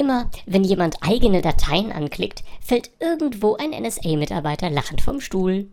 Immer wenn jemand eigene Dateien anklickt, fällt irgendwo ein NSA-Mitarbeiter lachend vom Stuhl.